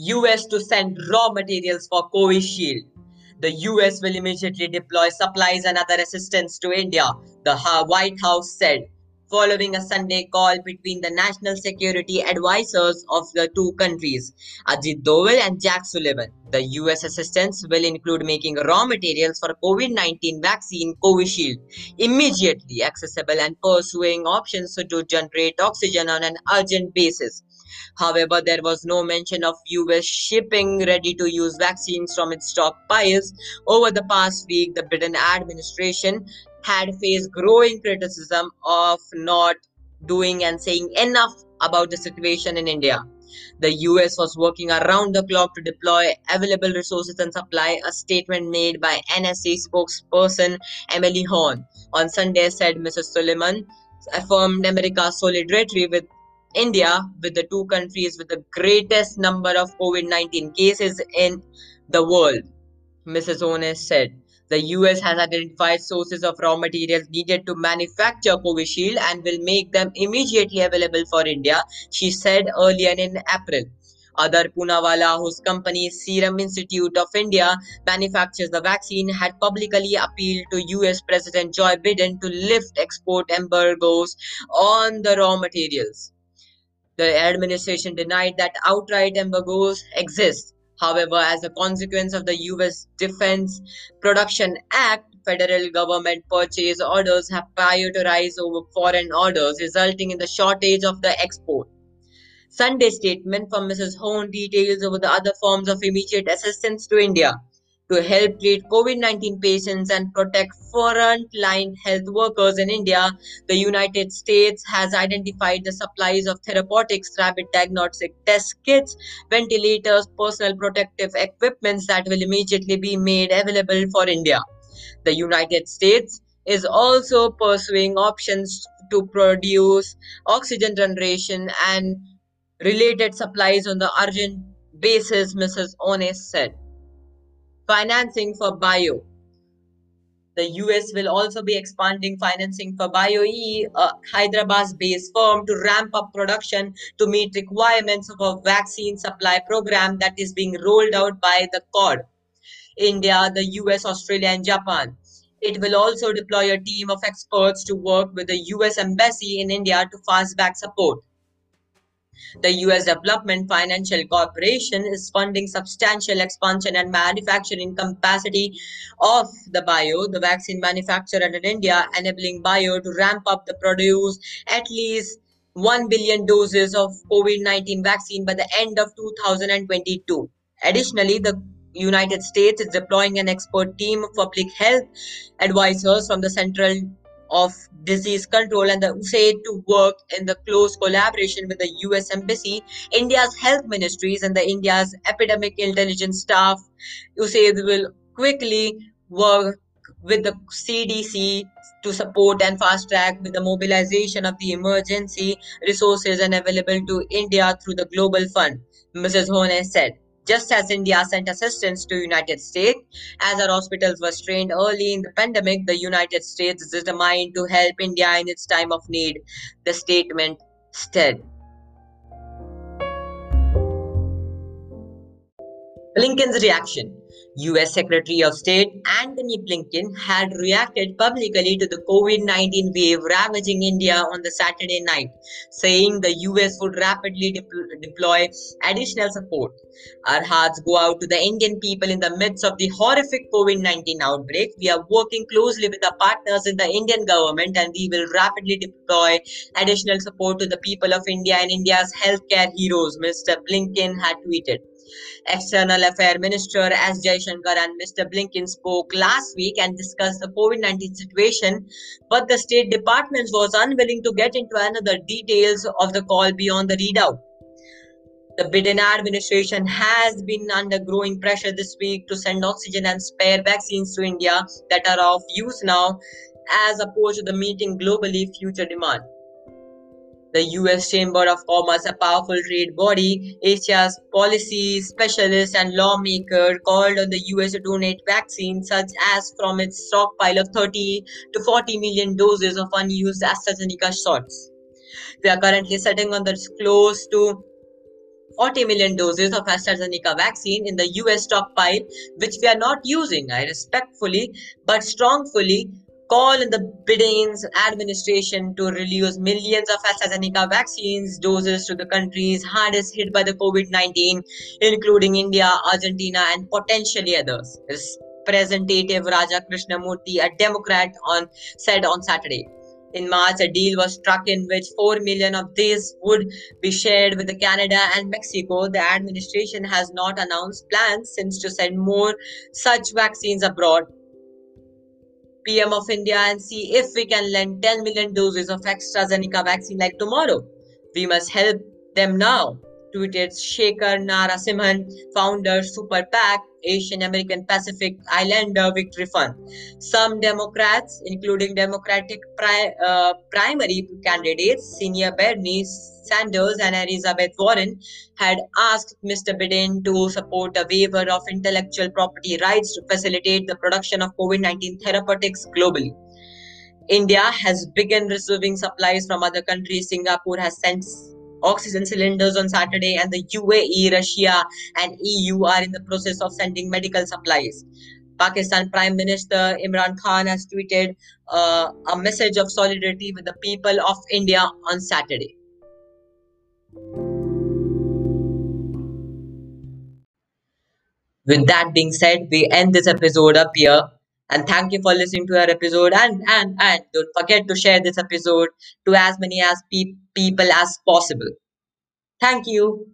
US to send raw materials for Covishield. The US will immediately deploy supplies and other assistance to India, the White House said following a Sunday call between the national security advisors of the two countries, Ajit Doval and Jake Sullivan. The US assistance will include making raw materials for COVID-19 vaccine Covishield immediately accessible and pursuing options to generate oxygen on an urgent basis. However, there was no mention of US shipping ready to use vaccines from its stockpiles. Over the past week, the Biden administration had faced growing criticism of not doing and saying enough about the situation in India. The US was working around the clock to deploy available resources and supply, a statement made by NSA spokesperson Emily Horne. on Sunday said Mrs. Sullivan affirmed America's solidarity with India, with the two countries with the greatest number of COVID 19 cases in the world. Mrs. Ones said. The US has identified sources of raw materials needed to manufacture Covishield and will make them immediately available for India, she said earlier in April. Adar Poonawalla, whose company Serum Institute of India manufactures the vaccine, had publicly appealed to US President Joe Biden to lift export embargoes on the raw materials. The administration denied that outright embargoes exist However, as a consequence of the US Defense Production Act, federal government purchase orders have prioritized over foreign orders, resulting in the shortage of the export. Sunday statement from Mrs. Horne details over the other forms of immediate assistance to India to help treat COVID 19 patients and protect frontline health workers in India, the United States has identified the supplies of therapeutics, rapid diagnostic test kits, ventilators, personal protective equipments that will immediately be made available for India. The United States is also pursuing options to produce oxygen generation and related supplies on the urgent basis, Mrs. Ones said financing for bio. The US will also be expanding financing for BioE, a Hyderabad based firm, to ramp up production to meet requirements of a vaccine supply program that is being rolled out by the Quad India, the US, Australia, and Japan. It will also deploy a team of experts to work with the US Embassy in India to fast back support. The US Development Financial Corporation is funding substantial expansion and manufacturing capacity of the bio, the vaccine manufacturer in India, enabling bio to ramp up the produce at least 1 billion doses of COVID-19 vaccine by the end of 2022. Additionally, the United States is deploying an expert team of public health advisors from the Central of Disease Control and the USAID to work in the close collaboration with the US Embassy, India's health ministries, and the India's epidemic intelligence staff. USAID will quickly work with the CDC to support and fast track with the mobilization of the emergency resources and available to India through the Global Fund, Mrs. Horne said. Just as India sent assistance to United States, as our hospitals were strained early in the pandemic, the United States is determined to help India in its time of need, the statement said. Blinken's reaction US Secretary of State Antony Blinken had reacted publicly to the COVID 19 wave ravaging India on the Saturday night, saying the US would rapidly de- deploy additional support. Our hearts go out to the Indian people in the midst of the horrific COVID 19 outbreak. We are working closely with our partners in the Indian government and we will rapidly deploy additional support to the people of India and India's healthcare heroes, Mr. Blinken had tweeted. External Affairs Minister S. Jaishankar and Mr. Blinken spoke last week and discussed the COVID-19 situation, but the State Department was unwilling to get into another details of the call beyond the readout. The Biden administration has been under growing pressure this week to send oxygen and spare vaccines to India that are of use now, as opposed to the meeting globally future demand. The US Chamber of Commerce, a powerful trade body, Asia's policy specialist and lawmaker, called on the US to donate vaccines such as from its stockpile of 30 to 40 million doses of unused AstraZeneca shots. We are currently sitting on the close to 40 million doses of AstraZeneca vaccine in the US stockpile, which we are not using. I respectfully but strongly call on the Biden's administration to release millions of AstraZeneca vaccines doses to the countries hardest hit by the COVID-19, including India, Argentina, and potentially others. Representative Raja Krishnamoorthi, a Democrat, on said on Saturday. In March, a deal was struck in which 4 million of these would be shared with Canada and Mexico. The administration has not announced plans since to send more such vaccines abroad. PM of India and see if we can lend 10 million doses of AstraZeneca vaccine like tomorrow. We must help them now tweeted Shekhar Narasimhan, founder Super PAC, Asian American Pacific Islander Victory Fund. Some Democrats, including Democratic pri- uh, primary candidates Senior Bernie Sanders and Elizabeth Warren, had asked Mr. Biden to support a waiver of intellectual property rights to facilitate the production of COVID 19 therapeutics globally. India has begun receiving supplies from other countries. Singapore has sent oxygen cylinders on Saturday, and the UAE, Russia, and EU are in the process of sending medical supplies. Pakistan Prime Minister Imran Khan has tweeted uh, a message of solidarity with the people of India on Saturday. With that being said, we end this episode up here. And thank you for listening to our episode. And and and don't forget to share this episode to as many as pe- people as possible. Thank you.